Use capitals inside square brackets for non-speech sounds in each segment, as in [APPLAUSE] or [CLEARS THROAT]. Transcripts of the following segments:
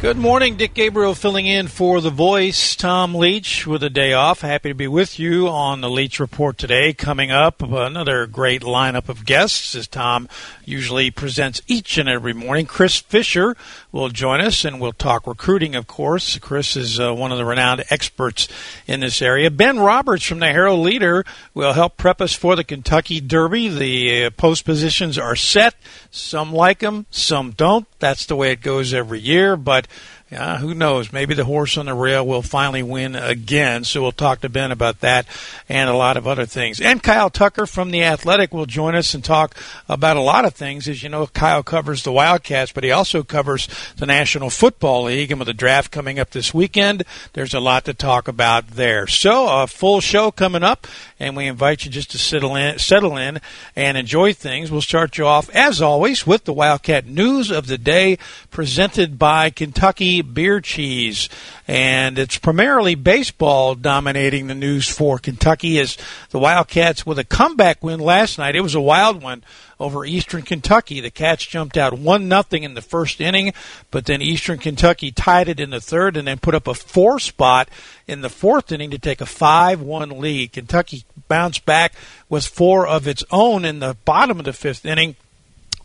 Good morning, Dick Gabriel filling in for The Voice. Tom Leach with a day off. Happy to be with you on the Leach Report today. Coming up, another great lineup of guests as Tom usually presents each and every morning. Chris Fisher will join us and we'll talk recruiting, of course. Chris is uh, one of the renowned experts in this area. Ben Roberts from the Herald Leader will help prep us for the Kentucky Derby. The uh, post positions are set. Some like them, some don't. That's the way it goes every year, but yeah, who knows? Maybe the horse on the rail will finally win again. So we'll talk to Ben about that and a lot of other things. And Kyle Tucker from The Athletic will join us and talk about a lot of things. As you know, Kyle covers the Wildcats, but he also covers the National Football League. And with the draft coming up this weekend, there's a lot to talk about there. So a full show coming up, and we invite you just to settle in, settle in and enjoy things. We'll start you off, as always, with the Wildcat news of the day presented by Kentucky beer cheese. And it's primarily baseball dominating the news for Kentucky as the Wildcats with a comeback win last night. It was a wild one over Eastern Kentucky. The Cats jumped out one nothing in the first inning, but then Eastern Kentucky tied it in the third and then put up a four spot in the fourth inning to take a five one lead. Kentucky bounced back with four of its own in the bottom of the fifth inning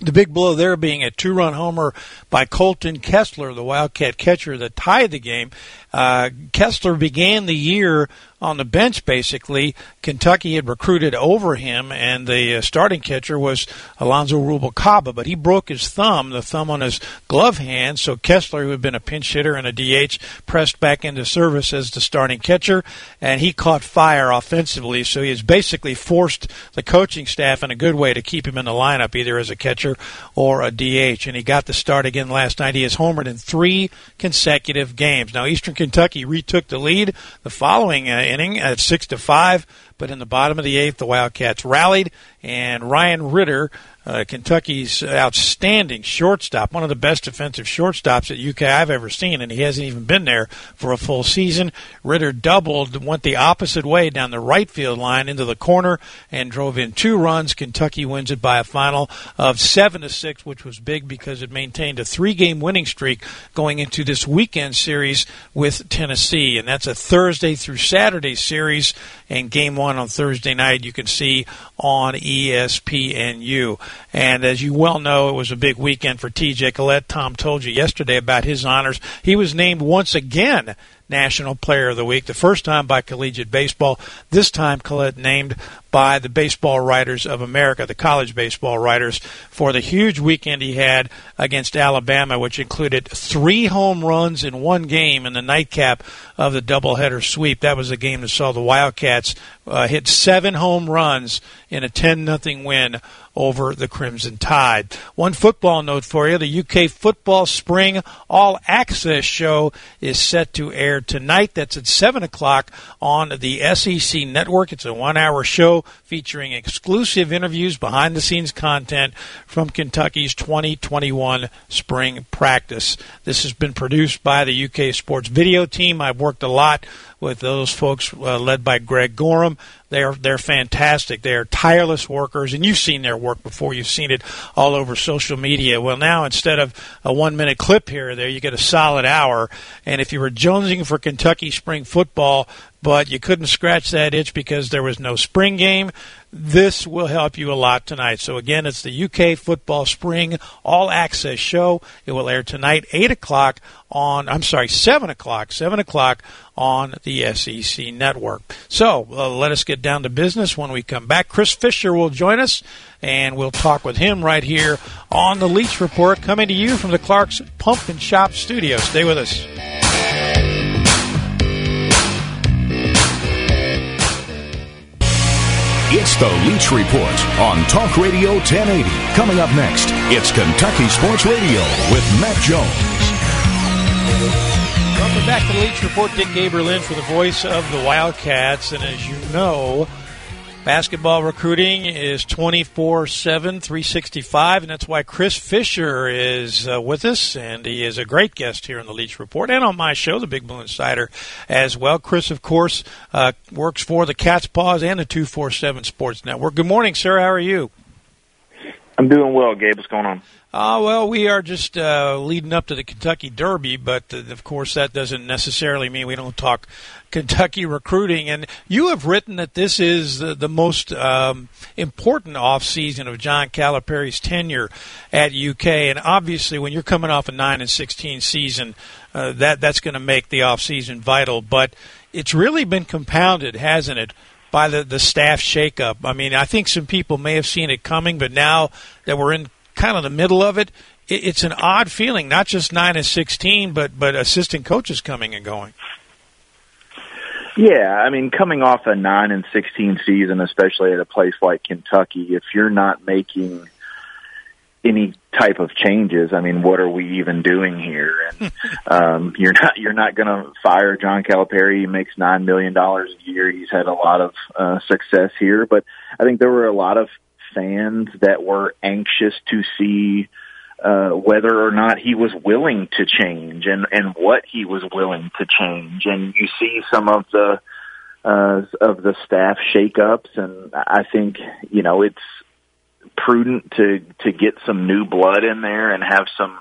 the big blow there being a two run homer by Coltyn Kessler, the Wildcat catcher that tied the game. Uh, Kessler began the year on the bench, basically. Kentucky had recruited over him, and the uh, starting catcher was Alonzo Rubalcaba, but he broke his thumb, the thumb on his glove hand. So Kessler, who had been a pinch hitter and a DH, pressed back into service as the starting catcher, and he caught fire offensively. So he has basically forced the coaching staff in a good way to keep him in the lineup, either as a catcher or a DH. And he got the start again last night. He has homered in three consecutive games. Now, Eastern Kentucky retook the lead the following uh, inning at six to five, but in the bottom of the eighth, the Wildcats rallied, and Ryan Ritter uh, Kentucky's outstanding shortstop, one of the best defensive shortstops at UK I've ever seen, and he hasn't even been there for a full season. Ritter doubled, went the opposite way down the right field line into the corner, and drove in two runs. Kentucky wins it by a final of seven to six, which was big because it maintained a three-game winning streak going into this weekend series with Tennessee, and that's a Thursday through Saturday series. And game one on Thursday night, you can see on ESPNU. And as you well know, it was a big weekend for TJ Collett. Tom told you yesterday about his honors. He was named once again National Player of the Week, the first time by Collegiate Baseball, this time Collett named by the Baseball Writers of America, the college baseball writers, for the huge weekend he had against Alabama, which included three home runs in one game in the nightcap of the doubleheader sweep. That was a game that saw the Wildcats uh, hit seven home runs in a 10 nothing win over the Crimson Tide. One football note for you the UK Football Spring All Access show is set to air tonight. That's at 7 o'clock on the SEC network. It's a one hour show featuring exclusive interviews, behind the scenes content from Kentucky's 2021 spring practice. This has been produced by the UK Sports Video team. I've worked a lot with those folks uh, led by Greg Gorham. They're they're fantastic. They are tireless workers, and you've seen their work before. You've seen it all over social media. Well, now instead of a one minute clip here or there, you get a solid hour. And if you were jonesing for Kentucky spring football, but you couldn't scratch that itch because there was no spring game. This will help you a lot tonight. So again, it's the UK Football Spring All Access Show. It will air tonight, eight o'clock on. I'm sorry, seven o'clock. Seven o'clock on the SEC network. So uh, let us get down to business when we come back. Chris Fisher will join us, and we'll talk with him right here on the Leach Report, coming to you from the Clark's Pump and Shop Studio. Stay with us. It's the Leach Report on Talk Radio 1080. Coming up next, it's Kentucky Sports Radio with Matt Jones. Welcome back to the Leach Report. Dick Gabriel in for the voice of the Wildcats. And as you know, basketball recruiting is 24 7, 365. And that's why Chris Fisher is uh, with us. And he is a great guest here on the Leach Report and on my show, the Big Blue Insider, as well. Chris, of course, uh, works for the Cats' Pause and the 247 Sports Network. Good morning, sir. How are you? I'm doing well, Gabe. What's going on? Uh, well, we are just uh, leading up to the Kentucky Derby, but uh, of course that doesn't necessarily mean we don't talk [LAUGHS] Kentucky recruiting. And you have written that this is the, the most um, important off season of John Calipari's tenure at UK. And obviously, when you're coming off a nine and sixteen season, uh, that that's going to make the off season vital. But it's really been compounded, hasn't it? By the, the staff shakeup. I mean, I think some people may have seen it coming, but now that we're in kind of the middle of it, it's an odd feeling. Not just nine and sixteen, but but assistant coaches coming and going. Yeah, I mean, coming off a nine and sixteen season, especially at a place like Kentucky, if you're not making any type of changes, I mean, what are we even doing here? And [LAUGHS] um, you're not you're not going to fire John Calipari. He makes nine million dollars a year. He's had a lot of uh, success here, but I think there were a lot of fans that were anxious to see uh, whether or not he was willing to change and and what he was willing to change. And you see some of the uh, of the staff shakeups, and I think you know it's prudent to to get some new blood in there and have some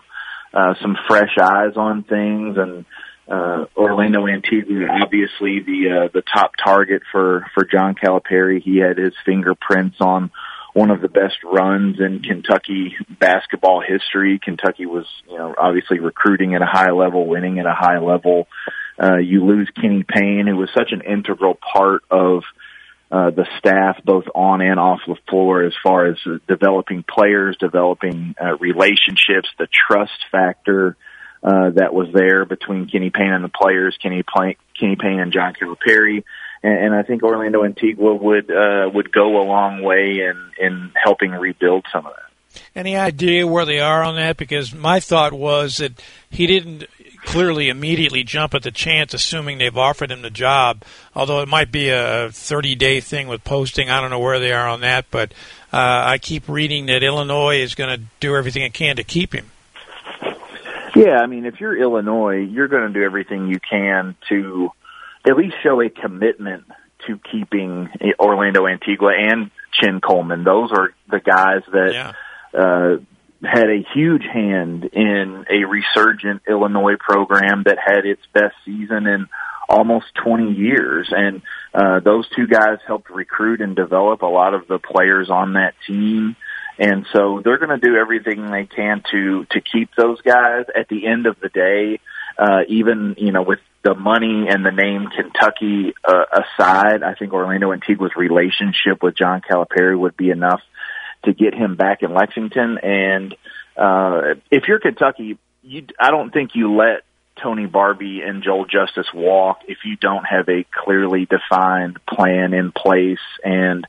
uh, some fresh eyes on things and. Uh, Orlando Antigua, obviously the uh, the top target for for John Calipari. He had his fingerprints on one of the best runs in Kentucky basketball history. Kentucky was, you know, obviously recruiting at a high level, winning at a high level. Uh, you lose Kenny Payne, who was such an integral part of uh, the staff, both on and off the floor, as far as uh, developing players, developing uh, relationships, the trust factor uh, that was there between Kenny Payne and the players, Kenny, Play- Kenny Payne and John Calipari and, and I think Orlando Antigua would uh, would go a long way in in helping rebuild some of that. Any idea where they are on that? Because my thought was that he didn't clearly immediately jump at the chance, assuming they've offered him the job. Although it might be a 30 day thing with posting. I don't know where they are on that, but uh, I keep reading that Illinois is going to do everything it can to keep him. Yeah, I mean, if you're Illinois, you're going to do everything you can to at least show a commitment to keeping Orlando Antigua and Chin Coleman. Those are the guys that yeah. uh, had a huge hand in a resurgent Illinois program that had its best season in almost 20 years. And uh, those two guys helped recruit and develop a lot of the players on that team. And so they're going to do everything they can to to keep those guys. At the end of the day, uh, even you know with the money and the name Kentucky uh, aside, I think Orlando Antigua's relationship with John Calipari would be enough to get him back in Lexington. And uh, if you're Kentucky, you I don't think you let Tony Barbee and Joel Justice walk if you don't have a clearly defined plan in place and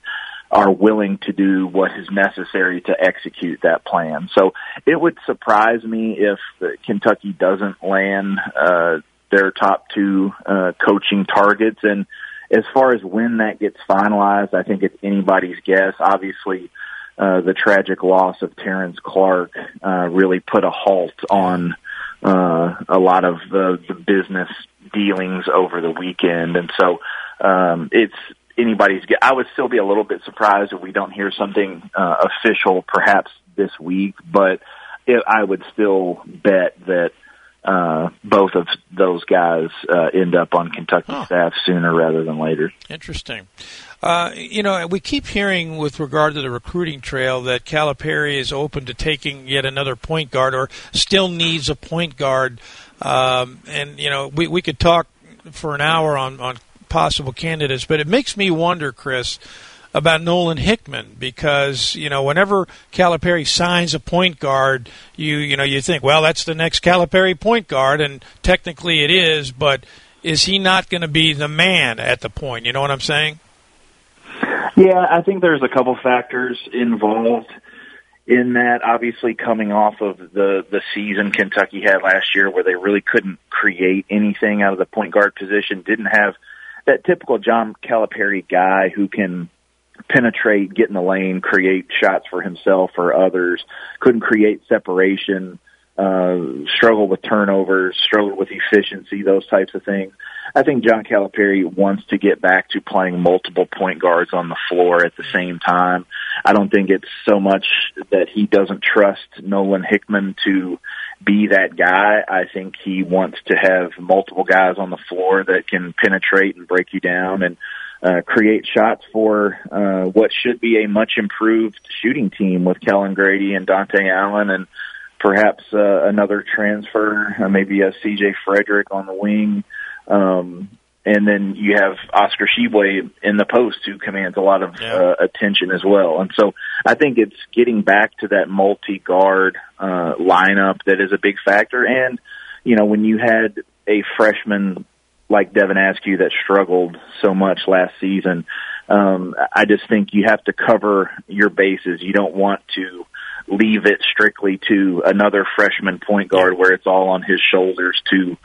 are willing to do what is necessary to execute that plan. So it would surprise me if Kentucky doesn't land uh, their top two uh, coaching targets. And as far as when that gets finalized, I think it's anybody's guess. Obviously, uh, the tragic loss of Terrence Clarke uh, really put a halt on uh, a lot of the, the business dealings over the weekend, and so um, it's anybody's. I would still be a little bit surprised if we don't hear something uh, official, perhaps this week. But it, I would still bet that uh, both of those guys uh, end up on Kentucky oh. staff sooner rather than later. Interesting. Uh, you know, we keep hearing with regard to the recruiting trail that Calipari is open to taking yet another point guard, or still needs a point guard. Um, and you know, we we could talk for an hour on on possible candidates. But it makes me wonder, Chris, about Nolan Hickman because you know whenever Calipari signs a point guard, you you know you think, well, that's the next Calipari point guard, and technically it is, but is he not going to be the man at the point? You know what I'm saying? Yeah, I think there's a couple factors involved. in that obviously coming off of the the season Kentucky had last year where they really couldn't create anything out of the point guard position, didn't have that typical John Calipari guy who can penetrate, get in the lane, create shots for himself or others, couldn't create separation, uh, struggled with turnovers, struggled with efficiency, those types of things. I think John Calipari wants to get back to playing multiple point guards on the floor at the same time. I don't think it's so much that he doesn't trust Nolan Hickman to be that guy. I think he wants to have multiple guys on the floor that can penetrate and break you down and uh, create shots for uh, what should be a much improved shooting team with Kellan Grady and Dontaie Allen and perhaps uh, another transfer, uh, maybe a CJ Frederick on the wing. Um, and then you have Oscar Tshiebwe in the post who commands a lot of yeah. uh, attention as well. And so I think it's getting back to that multi-guard uh, lineup that is a big factor. And, you know, when you had a freshman like Devin Askew that struggled so much last season, um, I just think you have to cover your bases. You don't want to leave it strictly to another freshman point guard where it's all on his shoulders to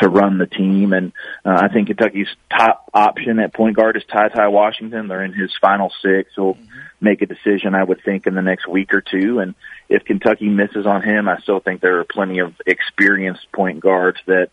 to run the team. And uh, I think Kentucky's top option at point guard is Ty Ty Washington. They're in his final six. He'll mm-hmm. make a decision, I would think, in the next week or two. And if Kentucky misses on him, I still think there are plenty of experienced point guards that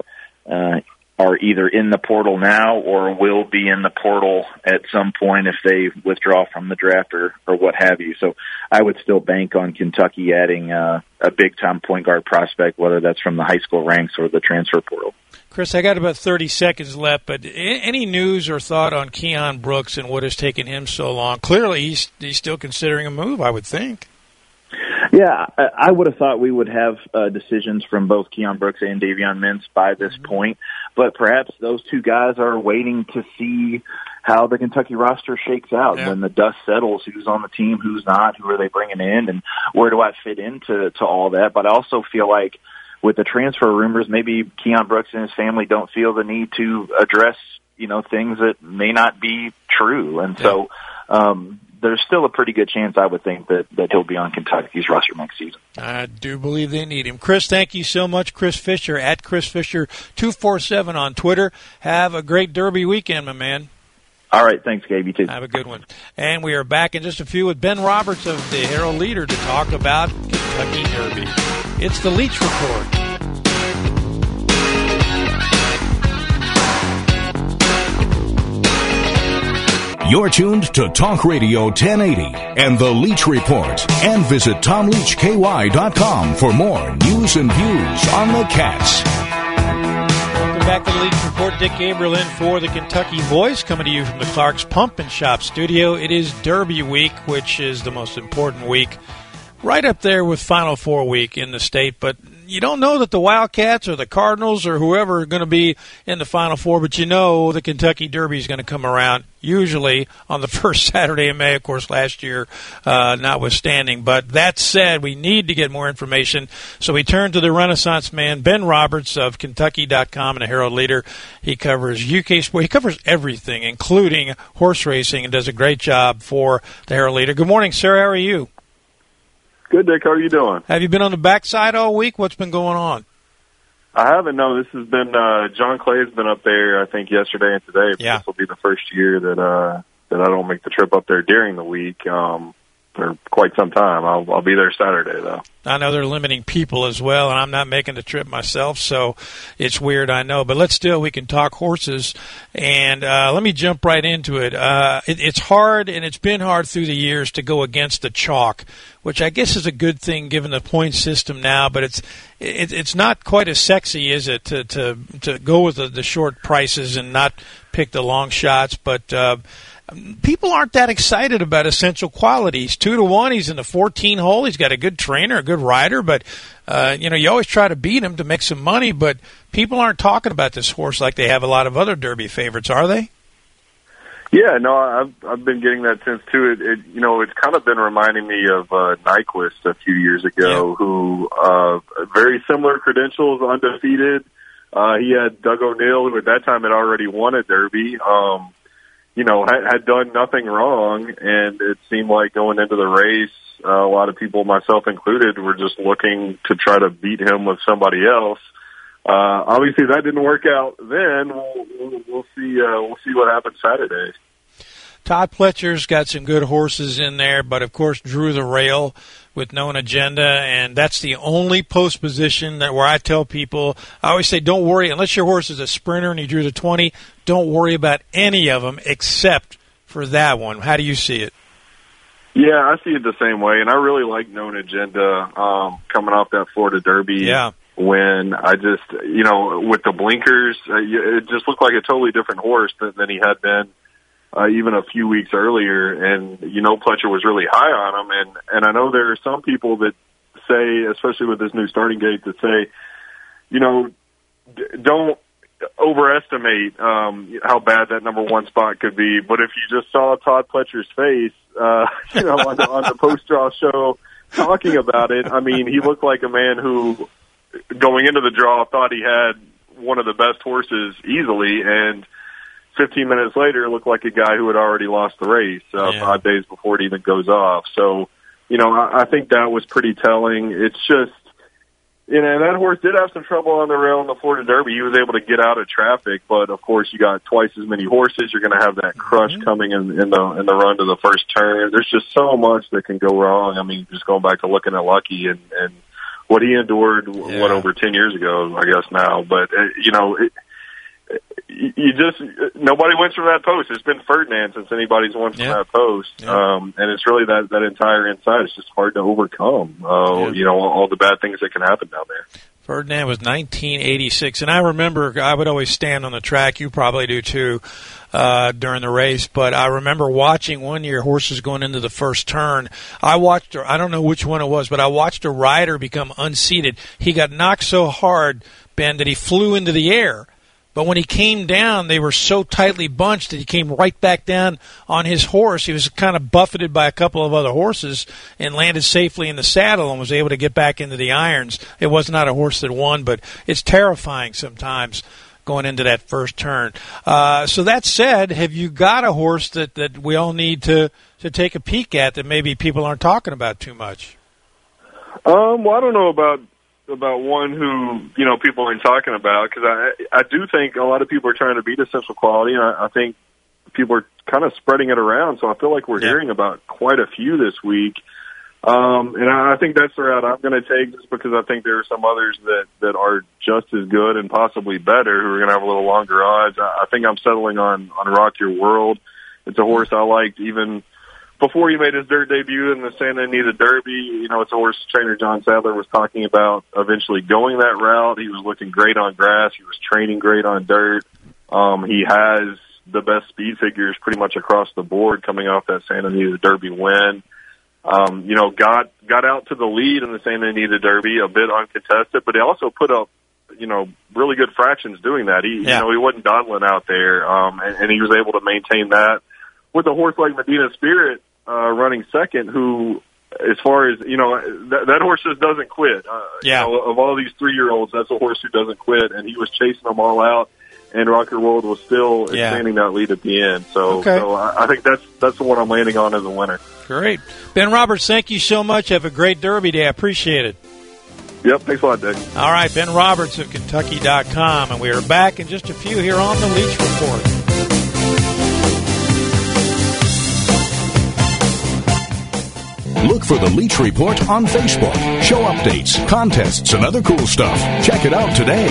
uh, are either in the portal now or will be in the portal at some point if they withdraw from the draft or, or what have you. So I would still bank on Kentucky adding uh, a big time point guard prospect, whether that's from the high school ranks or the transfer portal. Chris, I got about 30 seconds left, but any news or thought on Keion Brooks and what has taken him so long? Clearly, he's, he's still considering a move, I would think. Yeah, I would have thought we would have uh, decisions from both Keion Brooks and Davion Mintz by this mm-hmm. point, but perhaps those two guys are waiting to see how the Kentucky roster shakes out yeah. when the dust settles. Who's on the team, who's not, who are they bringing in, and where do I fit into to all that? But I also feel like with the transfer rumors, maybe Keion Brooks and his family don't feel the need to address, you know, things that may not be true. And so, um, there's still a pretty good chance, I would think, that, that he'll be on Kentucky's roster next season. I do believe they need him. Chris, thank you so much. Chris Fisher at Chris Fisher two four seven on Twitter. Have a great Derby weekend, my man. All right, thanks, Gabe. You too. Have a good one. And we are back in just a few with Ben Roberts of the Herald Leader to talk about Kentucky Derby. It's the Leach Report. You're tuned to Talk Radio 1080 and The Leach Report. And visit TomLeachKY.com for more news and views on the Cats. Welcome back to The Leach Report. Dick Gabriel in for the Kentucky Voice, coming to you from the Clark's Pump and Shop studio. It is Derby Week, which is the most important week, right up there with Final Four week in the state, but you don't know that the Wildcats or the Cardinals or whoever are going to be in the Final Four, but you know the Kentucky Derby is going to come around usually on the [LAUGHS] first Saturday in May, of course, last year uh, notwithstanding. But that said, we need to get more information. So we turn to the Renaissance man, Ben Roberts of Kentucky.com and a Herald Leader. He covers UK sport. He covers everything, including horse racing, and does a great job for the Herald Leader. Good morning, sir. How are you? Good, Dick. How are you doing? Have you been on the backside all week? What's been going on? I haven't. No, this has been uh, John Clay's been up there. I think yesterday and today. Yeah. This will be the first year that uh, that I don't make the trip up there during the week. Um, for quite some time. I'll, I'll be there Saturday though. I know they're limiting people as well, and I'm not making the trip myself, so it's weird. I know, but let's still we can talk horses, and uh, let me jump right into it. Uh, it. It's hard, and it's been hard through the years to go against the chalk, which I guess is a good thing given the point system now. But it's it, it's not quite as sexy, is it, to to to go with the, the short prices and not pick the long shots, but. Uh, people aren't that excited about Essential Quality's. Two to one, he's in the 14 hole. He's got a good trainer, a good rider, but uh, you know you always try to beat him to make some money. But people aren't talking about this horse like they have a lot of other Derby favorites, are they? Yeah, no, I've I've been getting that sense too. It, it you know it's kind of been reminding me of uh, Nyquist a few years ago, yeah. who uh, very similar credentials, undefeated. Uh, he had Doug O'Neill, who at that time had already won a Derby. Um, you know, had, had done nothing wrong, and it seemed like going into the race, uh, a lot of people, myself included, were just looking to try to beat him with somebody else. Uh, obviously, that didn't work out. Then we'll, we'll, we'll see. Uh, we'll see what happens Saturday. Todd Pletcher's got some good horses in there, but of course drew the rail with known agenda, and that's the only post position that where I tell people I always say don't worry unless your horse is a sprinter and he drew the twenty, don't worry about any of them except for that one. How do you see it? Yeah, I see it the same way, and I really like known agenda um, coming off that Florida Derby. Yeah. When I just, you know, with the blinkers, uh, it just looked like a totally different horse than, than he had been uh, even a few weeks earlier, and you know Pletcher was really high on him, and and I know there are some people that say, especially with this new starting gate, that say, you know, d- don't overestimate um, how bad that number one spot could be. But if you just saw Todd Pletcher's face, uh, [LAUGHS] you know, on the, on the post draw show talking about it, I mean, he looked like a man who, going into the draw, thought he had one of the best horses easily, and 15 minutes later, looked like a guy who had already lost the race uh, yeah. five days before it even goes off. So, you know, I, I think that was pretty telling. It's just, you know, that horse did have some trouble on the rail in the Florida Derby. He was able to get out of traffic, but of course, you got twice as many horses. You're going to have that crush mm-hmm. coming in, in the in the run to the first turn. There's just so much that can go wrong. I mean, just going back to Lookin At Lucky and and what he endured, yeah. what over ten years ago, I guess now. But uh, you know. It, you just nobody wins from that post. It's been Ferdinand since anybody's won from yeah. that post, yeah. um, and it's really that that entire inside. It's just hard to overcome. Uh, yeah. You know all, all the bad things that can happen down there. Ferdinand was 1986, and I remember I would always stand on the track. You probably do too uh, during the race. But I remember watching one year horses going into the first turn. I watched, I don't know which one it was, but I watched a rider become unseated. He got knocked so hard, Ben, that he flew into the air but when he came down, they were so tightly bunched that he came right back down on his horse. He was kind of buffeted by a couple of other horses and landed safely in the saddle and was able to get back into the irons. It was not a horse that won, but it's terrifying sometimes going into that first turn. Uh, so that said, have you got a horse that, that we all need to, to take a peek at that maybe people aren't talking about too much? Um, well, I don't know about about one who you know people aren't talking about because I I do think a lot of people are trying to beat Essential Quality, and I, I think people are kind of spreading it around. So I feel like we're yeah. hearing about quite a few this week. Um, and I I think that's the route I'm going to take just because I think there are some others that, that are just as good and possibly better who are going to have a little longer odds. I, I think I'm settling on, on Rock Your World. It's a horse I liked even before he made his dirt debut in the Santa Anita Derby, you know, it's a horse trainer John Sadler was talking about eventually going that route. He was looking great on grass. He was training great on dirt. Um, he has the best speed figures pretty much across the board coming off that Santa Anita Derby win. Um, you know, got, got out to the lead in the Santa Anita Derby a bit uncontested, but he also put up, you know, really good fractions doing that. He, yeah. you know, he wasn't dawdling out there, um, and, and he was able to maintain that with a horse like Medina Spirit uh, running second, who, as far as you know, that, that horse just doesn't quit. Uh, yeah. You know, of all these three year olds, that's a horse who doesn't quit, and he was chasing them all out. And Rock Your World was still yeah. expanding that lead at the end. So, okay. so I, I think that's that's the one I'm landing on as a winner. Great, Ben Roberts. Thank you so much. Have a great Derby day. I appreciate it. Yep, thanks a lot, Dick. All right, Ben Roberts of Kentucky.com, and we are back in just a few here on the Leach Report. Look for the Leach Report on Facebook. Show updates, contests, and other cool stuff. Check it out today.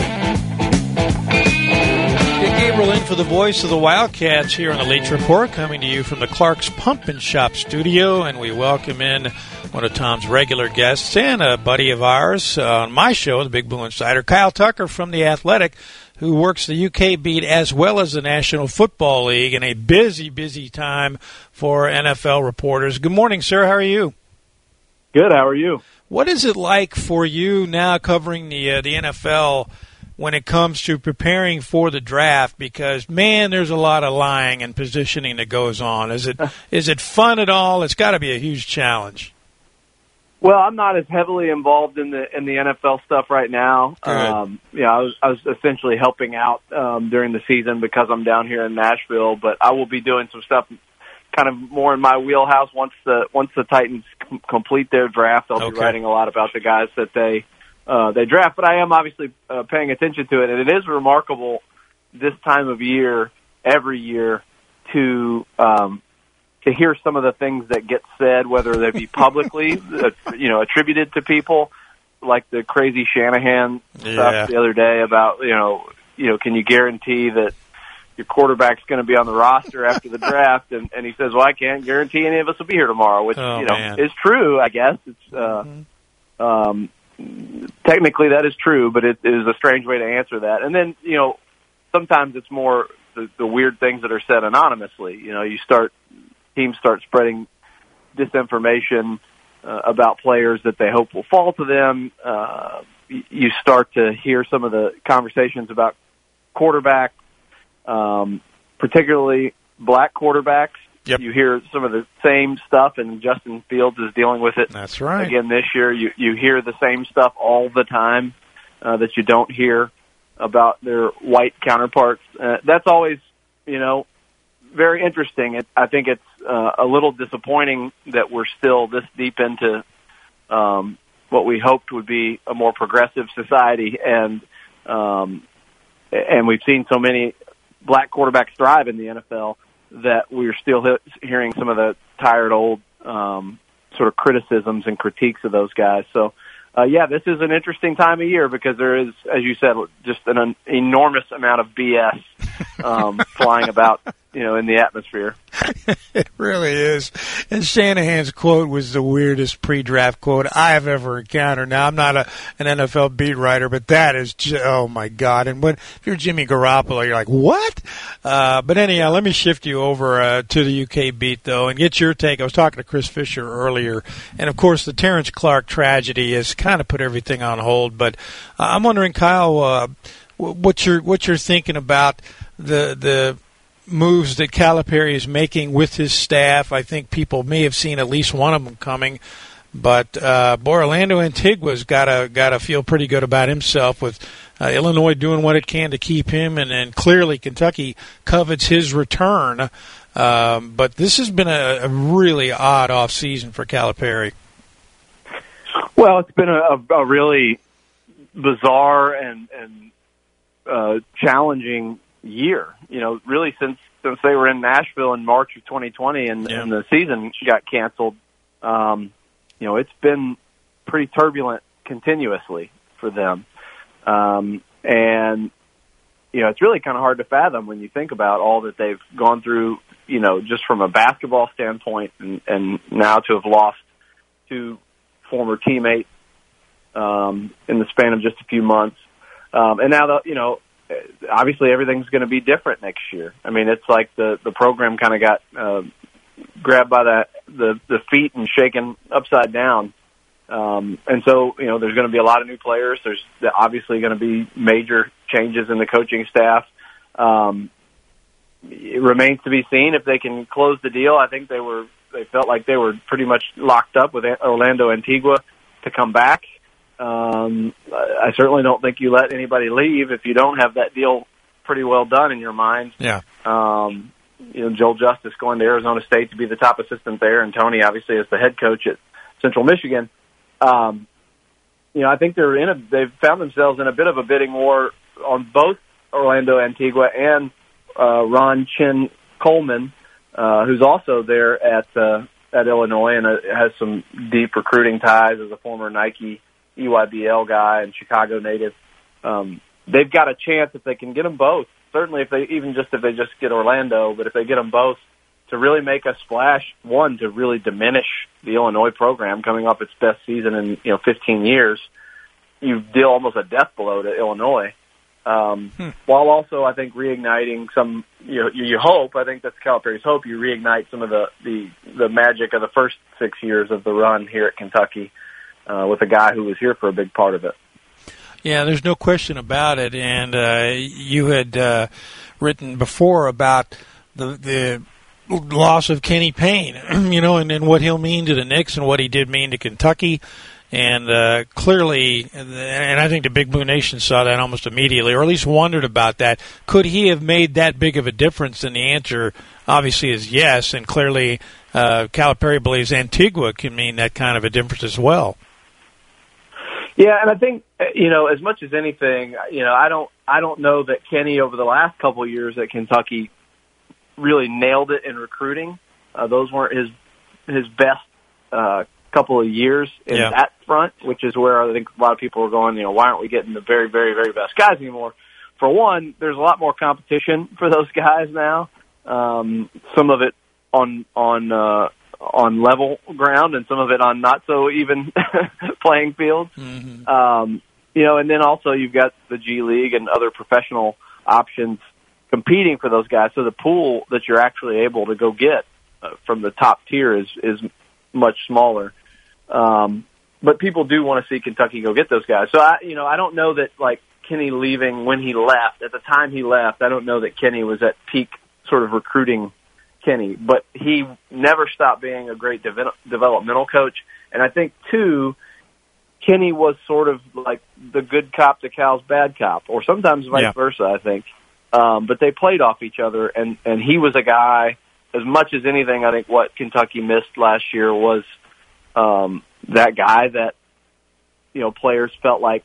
Gabriel in for the voice of the Wildcats here on the Leach Report, coming to you from the Clark's Pump and Shop studio, and we welcome in one of Tom's regular guests and a buddy of ours uh, on my show, the Big Blue Insider, Kyle Tucker from the Athletic, who works the UK beat as well as the National Football League in a busy, busy time for NFL reporters. Good morning, sir. How are you? Good. How are you? What is it like for you now covering the uh, the NFL when it comes to preparing for the draft? Because man, there's a lot of lying and positioning that goes on. Is it [LAUGHS] is it fun at all? It's got to be a huge challenge. Well, I'm not as heavily involved in the in the NFL stuff right now. Good. Um, yeah, I was I was essentially helping out um, during the season because I'm down here in Nashville. But I will be doing some stuff, kind of more in my wheelhouse once the once the Titans com- complete their draft. I'll Okay. be writing a lot about the guys that they uh, they draft. But I am obviously uh, paying attention to it, and it is remarkable this time of year every year to um, to hear some of the things that get said, whether they be [LAUGHS] publicly, uh, you know, attributed to people, like the crazy Shanahan Yeah. stuff the other day about, you know, you know, can you guarantee that your quarterback's going to be on the roster after the draft? And, and he says, well, I can't guarantee any of us will be here tomorrow, which, Oh, you know, man. is true, I guess. It's, uh, um, technically that is true, but it is a strange way to answer that. And then, you know, sometimes it's more the, the weird things that are said anonymously. You know, you start teams start spreading disinformation uh, about players that they hope will fall to them. Uh, you start to hear some of the conversations about quarterback, um, particularly black quarterbacks. Yep. You hear some of the same stuff, and Justin Fields is dealing with it That's right. again this year. You you hear the same stuff all the time uh, that you don't hear about their white counterparts. Uh, that's always you know very interesting. It, I think it's uh, a little disappointing that we're still this deep into um, what we hoped would be a more progressive society, and um, and we've seen so many black quarterbacks thrive in the NFL that we're still he- hearing some of the tired old um, sort of criticisms and critiques of those guys. So, uh, yeah, this is an interesting time of year because there is, as you said, just an, an enormous amount of BS um, [LAUGHS] flying about, you know, in the atmosphere. [LAUGHS] It really is. And Shanahan's quote was the weirdest pre-draft quote I have ever encountered. Now I'm not a an NFL beat writer, but that is just, oh my god. And when if you're Jimmy Garoppolo, you're like what? Uh, but anyhow, let me shift you over uh, to the UK beat though and get your take. I was talking to Chris Fisher earlier, and of course the Terrence Clarke tragedy has kind of put everything on hold. But uh, I'm wondering, Kyle, uh, what you're what you're thinking about the the moves that Calipari is making with his staff. I think people may have seen at least one of them coming. But uh, boy, Antigua's got to got to feel pretty good about himself with uh, Illinois doing what it can to keep him, and, and clearly Kentucky covets his return. Um, but this has been a, a really odd off season for Calipari. Well, it's been a, a really bizarre and and uh, challenging year. You know, really since since they were in Nashville in March of 2020 and, Yeah. and the season got canceled. Um, you know, it's been pretty turbulent continuously for them, um, and you know, it's really kind of hard to fathom when you think about all that they've gone through. You know, just from a basketball standpoint, and, and now to have lost two former teammates um, in the span of just a few months. Um, and now, the, you know, obviously everything's going to be different next year. I mean, it's like the the program kind of got uh, grabbed by the, the the feet and shaken upside down. Um, and so, you know, there's going to be a lot of new players. There's obviously going to be major changes in the coaching staff. Um, it remains to be seen if they can close the deal. I think they were they felt like they were pretty much locked up with Orlando Antigua to come back. Um, I certainly don't think you let anybody leave if you don't have that deal pretty well done in your mind. Yeah. Um, you know, Joel Justice going to Arizona State to be the top assistant there, and Tony obviously as the head coach at Central Michigan. Um, you know, I think they're in a they've found themselves in a bit of a bidding war on both Orlando Antigua and uh, Ron Chin Coleman, uh, who's also there at uh, at Illinois and uh, has some deep recruiting ties as a former Nike EYBL guy and Chicago native. Um, they've got a chance if they can get them both. Certainly, if they even just if they just get Orlando, but if they get them both to really make a splash, one to really diminish the Illinois program coming off its best season in you know 15 years, you deal almost a death blow to Illinois. Um, While also, I think reigniting some, you, know, you you hope, I think that's Calipari's hope. You reignite some of the the the magic of the first six years of the run here at Kentucky uh, with a guy who was here for a big part of it. Yeah, there's no question about it. And uh, you had uh, written before about the the loss of Kenny Payne, [CLEARS THROAT] you know, and, and what he'll mean to the Knicks and what he did mean to Kentucky. And uh, clearly, and I think the Big Blue Nation saw that almost immediately, or at least wondered about that. Could he have made that big of a difference? And the answer, obviously, is yes. And clearly, uh, Calipari believes Antigua can mean that kind of a difference as well. Yeah, and I think uh, you know, as much as anything, you know, I don't, I don't know that Kenny over the last couple of years at Kentucky really nailed it in recruiting. Uh, those weren't his his best uh, couple of years in Yeah. that front, which is where I think a lot of people are going. You know, why aren't we getting the very, very, very best guys anymore? For one, there's a lot more competition for those [LAUGHS] guys now. Um, some of it on on uh, on level ground, and some of it on not so even [LAUGHS] playing fields. Mm-hmm. Um, you know, and then also you've got the G League and other professional options competing for those guys. So the pool that you're actually able to go get uh, from the top tier is is much smaller. Um, but people do want to see Kentucky go get those guys. So I, you know, I don't know that like Kenny leaving when he left at the time he left. I don't know that Kenny was at peak sort of recruiting Kenny, but he never stopped being a great devel- developmental coach. And I think too, Kenny was sort of like the good cop to Cal's bad cop, or sometimes vice Yeah. versa. I think, um, but they played off each other, and and he was a guy. As much as anything, I think what Kentucky missed last year was um, that guy that you know players felt like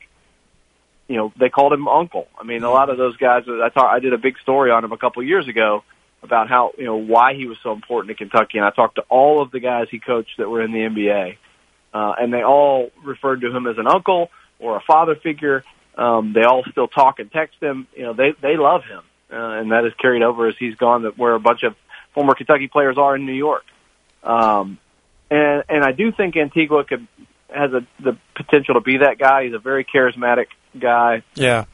you know they called him uncle. I mean, a lot of those guys. I thought I did a big story on him a couple of years ago about how you know why he was so important to Kentucky, and I talked to all of the guys he coached that were in the NBA, uh, and they all referred to him as an uncle or a father figure. Um, they all still talk and text him. You know, they they love him, uh, and that has carried over as he's gone. That where a bunch of former Kentucky players are in New York. Um, and and I do think Antigua could has a, the potential to be that guy. He's a very charismatic guy. Yeah.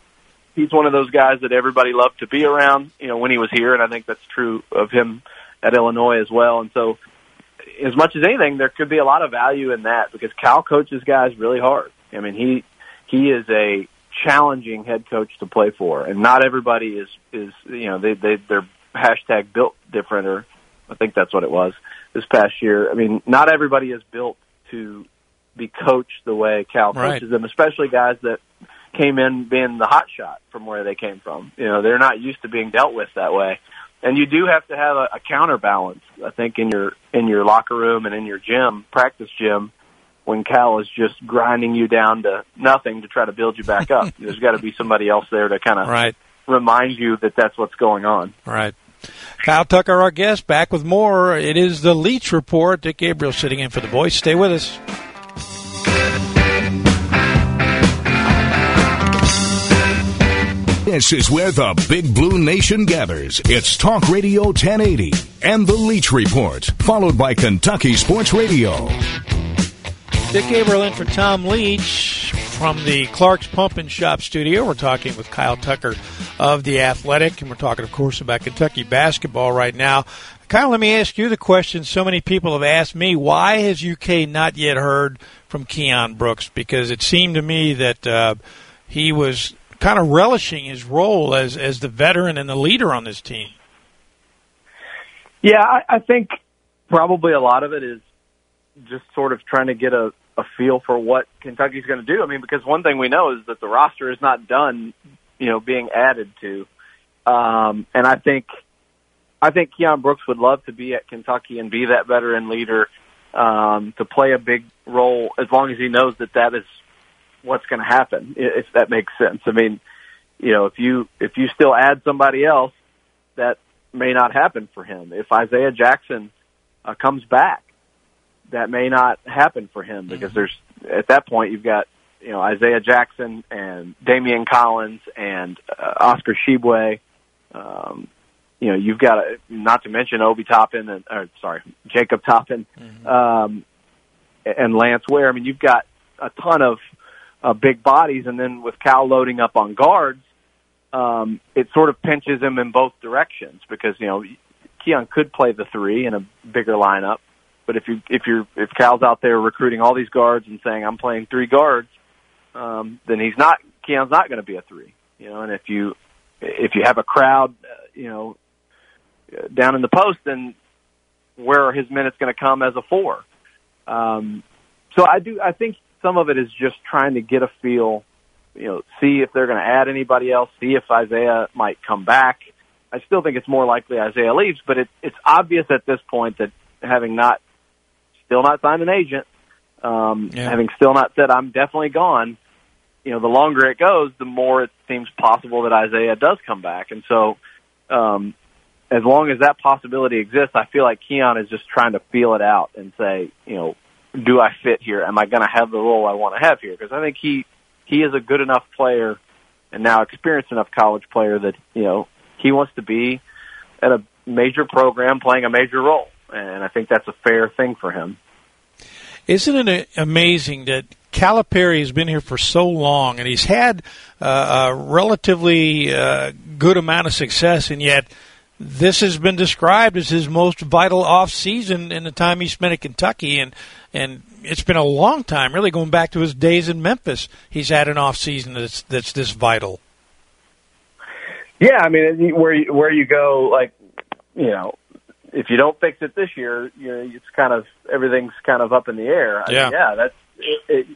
He's one of those guys that everybody loved to be around. You know, when he was here, and I think that's true of him at Illinois as well. And so, as much as anything, there could be a lot of value in that because Cal coaches guys really hard. I mean, he he is a challenging head coach to play for, and not everybody is is you know they they they're hashtag built different or I think that's what it was this past year. I mean, not everybody is built to be coached the way Cal Right. coaches them, especially guys that came in being the hot shot from where they came from. You know, they're not used to being dealt with that way. And you do have to have a, a counterbalance, I think, in your in your locker room and in your gym, practice gym, when Cal is just grinding you down to nothing to try to build you back up. [LAUGHS] There's got to be somebody else there to kind of Right. remind you that that's what's going on. Right. Kyle Tucker, our guest, back with more. It is the Leach Report. Dick Gabriel sitting in for the voice. Stay with us. This is where the Big Blue Nation gathers. It's Talk Radio 1080 and the Leach Report, followed by Kentucky Sports Radio. Dick in for Tom Leach from the Clark's Pump and Shop studio. We're talking with Kyle Tucker of The Athletic, and we're talking, of course, about Kentucky basketball right now. Kyle, let me ask you the question so many people have asked me. Why has UK not yet heard from Keion Brooks? Because it seemed to me that uh, he was kind of relishing his role as, as the veteran and the leader on this team. Yeah, I, I think probably a lot of it is just sort of trying to get a, a feel for what Kentucky's going to do. I mean, because one thing we know is that the roster is not done, you know, being added to. Um, and I think, I think Keion Brooks would love to be at Kentucky and be that veteran leader, um, to play a big role as long as he knows that that is what's going to happen, if that makes sense. I mean, you know, if you, if you still add somebody else, that may not happen for him. If Isaiah Jackson uh, comes back, that may not happen for him because there's at that point you've got you know Isaiah Jackson and Daimion Collins and uh, Oscar Tshiebwe. Um, you know you've got uh, not to mention Obi Toppin and or sorry Jacob Toppin um, and Lance Ware. I mean you've got a ton of uh, big bodies, and then with Cal loading up on guards, um, it sort of pinches him in both directions because you know Keion could play the three in a bigger lineup, but if you if you're if Cal's out there recruiting all these guards and saying I'm playing three guards, um, then he's not Keion's not going to be a three, you know. And if you if you have a crowd, uh, you know, uh, down in the post, then where are his minutes going to come as a four? Um, so I do. I think some of it is just trying to get a feel, you know, see if they're going to add anybody else, see if Isaiah might come back. I still think it's more likely Isaiah leaves, but it, it's obvious at this point that having not, still not signed an agent, um, yeah. having still not said I'm definitely gone, you know, the longer it goes, the more it seems possible that Isaiah does come back. And so, um, as long as that possibility exists, I feel like Keion is just trying to feel it out and say, you know, do I fit here? Am I going to have the role I want to have here? Because I think he he is a good enough player and now experienced enough college player that you know he wants to be at a major program playing a major role, and I think that's a fair thing for him. Isn't it amazing that Calipari has been here for so long and he's had uh, a relatively uh, good amount of success, and yet this has been described as his most vital off season in the time he spent at Kentucky, and and it's been a long time, really going back to his days in Memphis. He's had an off season that's that's this vital. Yeah, I mean, where you, where you go, like you know, if you don't fix it this year, you know, it's kind of everything's kind of up in the air. I yeah, mean, yeah, that's it, it,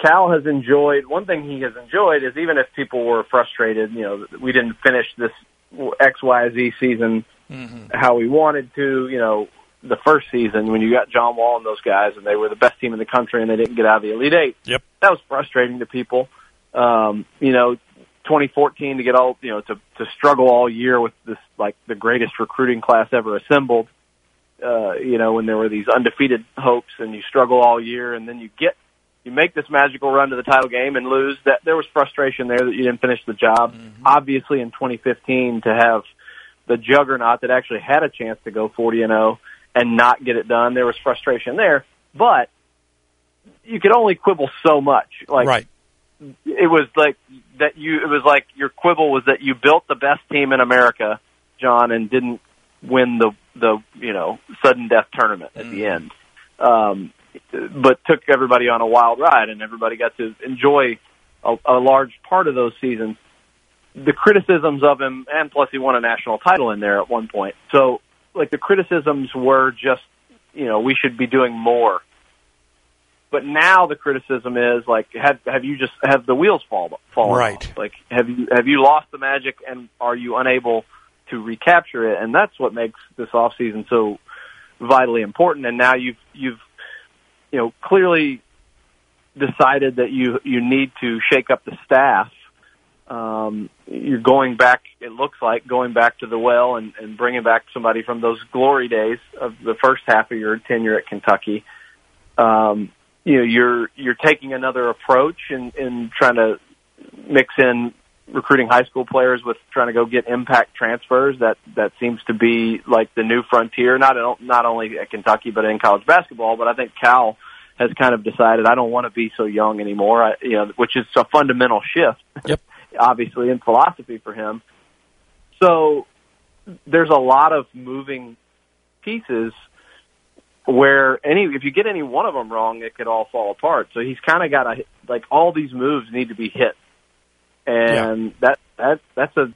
Cal has enjoyed. One thing he has enjoyed is even if people were frustrated, you know, we didn't finish this X Y Z season mm-hmm. how we wanted to. You know, the first season when you got John Wall and those guys, and they were the best team in the country, and they didn't get out of the Elite Eight. Yep, that was frustrating to people. Um, you know, 2014 to get all you know to to struggle all year with this like the greatest recruiting class ever assembled. Uh, you know, when there were these undefeated hopes, and you struggle all year, and then you get you make this magical run to the title game and lose. That there was frustration there that you didn't finish the job. Mm-hmm. Obviously, in 2015, to have the juggernaut that actually had a chance to go 40 and 0 and not get it done, there was frustration there. But you could only quibble so much. Like right. it was like that. You it was like your quibble was that you built the best team in America, John, and didn't win the the you know sudden death tournament at mm. the end. Um, but took everybody on a wild ride, and everybody got to enjoy a, a large part of those seasons. The criticisms of him, and plus he won a national title in there at one point. So, like the criticisms were just, you know, we should be doing more. But now the criticism is like, have have you just have the wheels fall fallen right? Off? Like, have you have you lost the magic, and are you unable to recapture it? And that's what makes this off season so vitally important. And now you've you've you know, clearly decided that you you need to shake up the staff. Um, you're going back. It looks like going back to the well and, and bringing back somebody from those glory days of the first half of your tenure at Kentucky. Um, you know, you're you're taking another approach in, in trying to mix in recruiting high school players with trying to go get impact transfers. That that seems to be like the new frontier, not not only at Kentucky but in college basketball. But I think Cal has kind of decided I don't want to be so young anymore. I, you know, which is a fundamental shift, yep. [LAUGHS] obviously in philosophy for him. So there's a lot of moving pieces where any if you get any one of them wrong, it could all fall apart. So he's kind of got a like all these moves need to be hit and yeah. that that that's a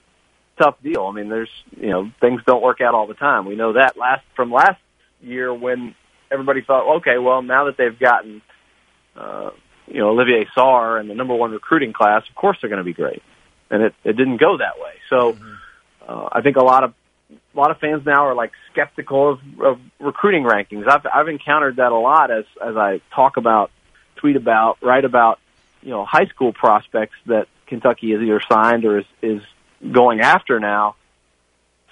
tough deal. I mean, there's you know things don't work out all the time. We know that last from last year when everybody thought, okay, well now that they've gotten uh, you know Olivier Sarr and the number one recruiting class, of course they're going to be great, and it it didn't go that way. So mm-hmm. uh, I think a lot of a lot of fans now are like skeptical of, of recruiting rankings. I've I've encountered that a lot as as I talk about, tweet about, write about, you know, high school prospects that Kentucky is either signed or is, is going after now,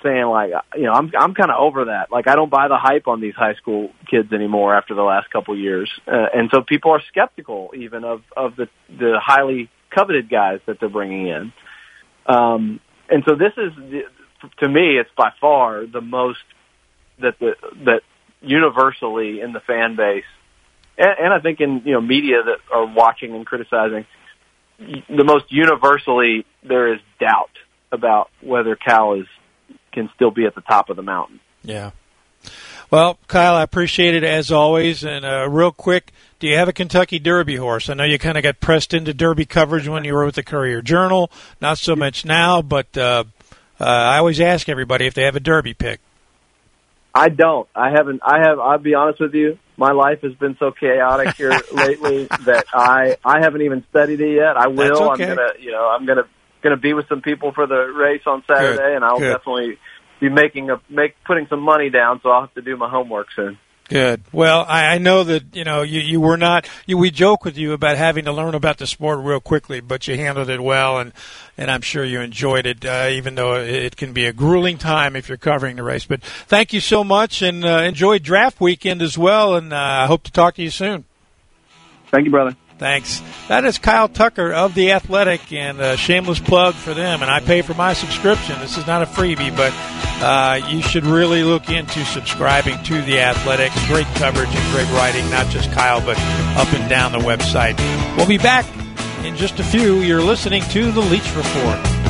saying like, you know, I'm I'm kind of over that. Like, I don't buy the hype on these high school kids anymore after the last couple years, uh, and so people are skeptical even of of the the highly coveted guys that they're bringing in. Um, and so this is, to me, it's by far the most that the that universally in the fan base, and, and I think in you know media that are watching and criticizing the most universally there is doubt about whether Cal is can still be at the top of the mountain. Yeah. Well, Kyle, I appreciate it as always. And uh, real quick, do you have a Kentucky Derby horse? I know you kind of got pressed into Derby coverage when you were with the Courier Journal. Not so much now, but uh, uh, I always ask everybody if they have a Derby pick. I don't. I haven't. I have. I'll be honest with you. My life has been so chaotic here [LAUGHS] lately that I I haven't even studied it yet. I will. okay. I'm gonna. You know, I'm gonna gonna be with some people for the race on Saturday, Good. and I'll Good. definitely be making a make putting some money down. So I'll have to do my homework soon. Good. Well, I, I know that you know you, you were not. You, we joke with you about having to learn about the sport real quickly, but you handled it well, and and I'm sure you enjoyed it, uh, even though it, can be a grueling time if you're covering the race. But thank you so much, and uh, enjoy draft weekend as well. And uh, I hope to talk to you soon. Thank you, brother. Thanks. That is Kyle Tucker of The Athletic, and a shameless plug for them. And I pay for my subscription. This is not a freebie, but uh, you should really look into subscribing to The Athletic. Great coverage and great writing, not just Kyle, but up and down the website. We'll be back in just a few. You're listening to The Leach Report.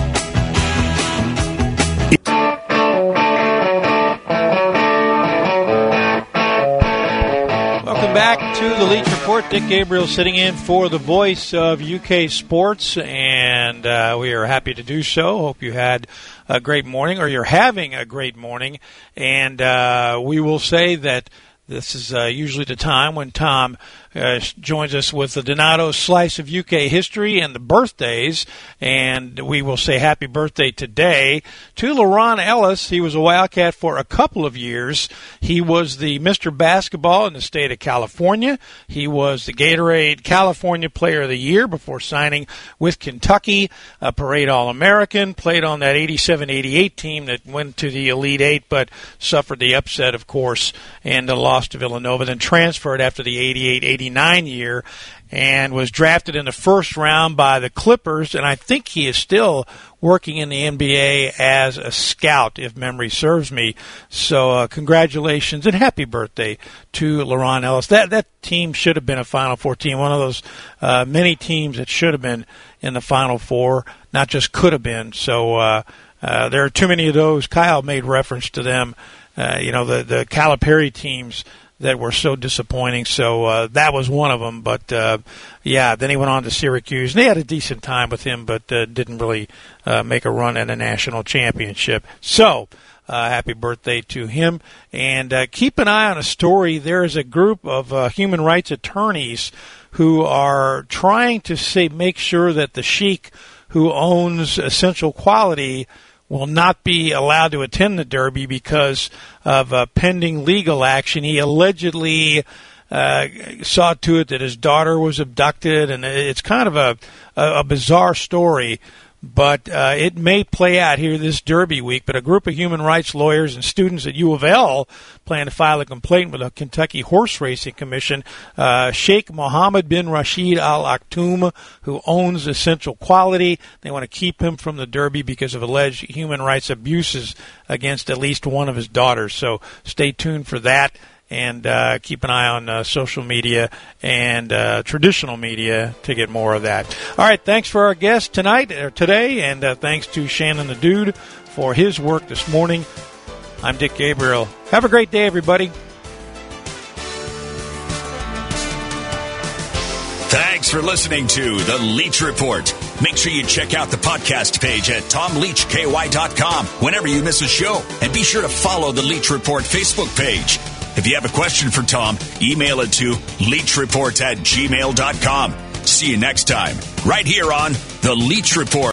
To the Leach Report. Dick Gabriel sitting in for the voice of UK sports, and uh, we are happy to do so. Hope you had a great morning, or you're having a great morning. And uh, we will say that this is uh, usually the time when Tom uh, joins us with the Donatos slice of UK history and the birthdays. And we will say happy birthday today to LeRon Ellis. He was a Wildcat for a couple of years. He was the Mr. Basketball in the state of California. He was the Gatorade California Player of the Year before signing with Kentucky, a parade All American, played on that 87 88 team that went to the Elite Eight but suffered the upset, of course, and the loss to Villanova, then transferred after the 88 89 year and was drafted in the first round by the Clippers. And I think he is still working in the NBA as a scout, if memory serves me. So, uh, congratulations and happy birthday to LeRon Ellis. That that team should have been a Final Four team, one of those uh, many teams that should have been in the Final Four, not just could have been. So, uh, uh, there are too many of those. Kyle made reference to them. Uh, you know, the the Calipari teams that were so disappointing. So uh, that was one of them. But uh, yeah, then he went on to Syracuse, and they had a decent time with him, but uh, didn't really uh, make a run at a national championship. So. Uh, happy birthday to him. And uh, keep an eye on a story. There is a group of uh, human rights attorneys who are trying to say, make sure that the sheik who owns Essential Quality will not be allowed to attend the Derby because of a pending legal action. He allegedly uh, saw to it that his daughter was abducted, and it's kind of a, a, a bizarre story. But uh, it may play out here this Derby week. But a group of human rights lawyers and students at U of L plan to file a complaint with the Kentucky Horse Racing Commission. Uh, Sheikh Mohammed bin Rashid Al Maktoum, who owns Essential Quality, they want to keep him from the Derby because of alleged human rights abuses against at least one of his daughters. So stay tuned for that and uh, keep an eye on uh, social media and uh, traditional media to get more of that. All right, thanks for our guest tonight or today, and uh, thanks to Shannon the Dude for his work this morning. I'm Dick Gabriel. Have a great day, everybody. Thanks for listening to The Leach Report. Make sure you check out the podcast page at tomleachky.com whenever you miss a show. And be sure to follow the Leach Report Facebook page. If you have a question for Tom, email it to leachreport at gmail.com. See you next time, right here on The Leach Report.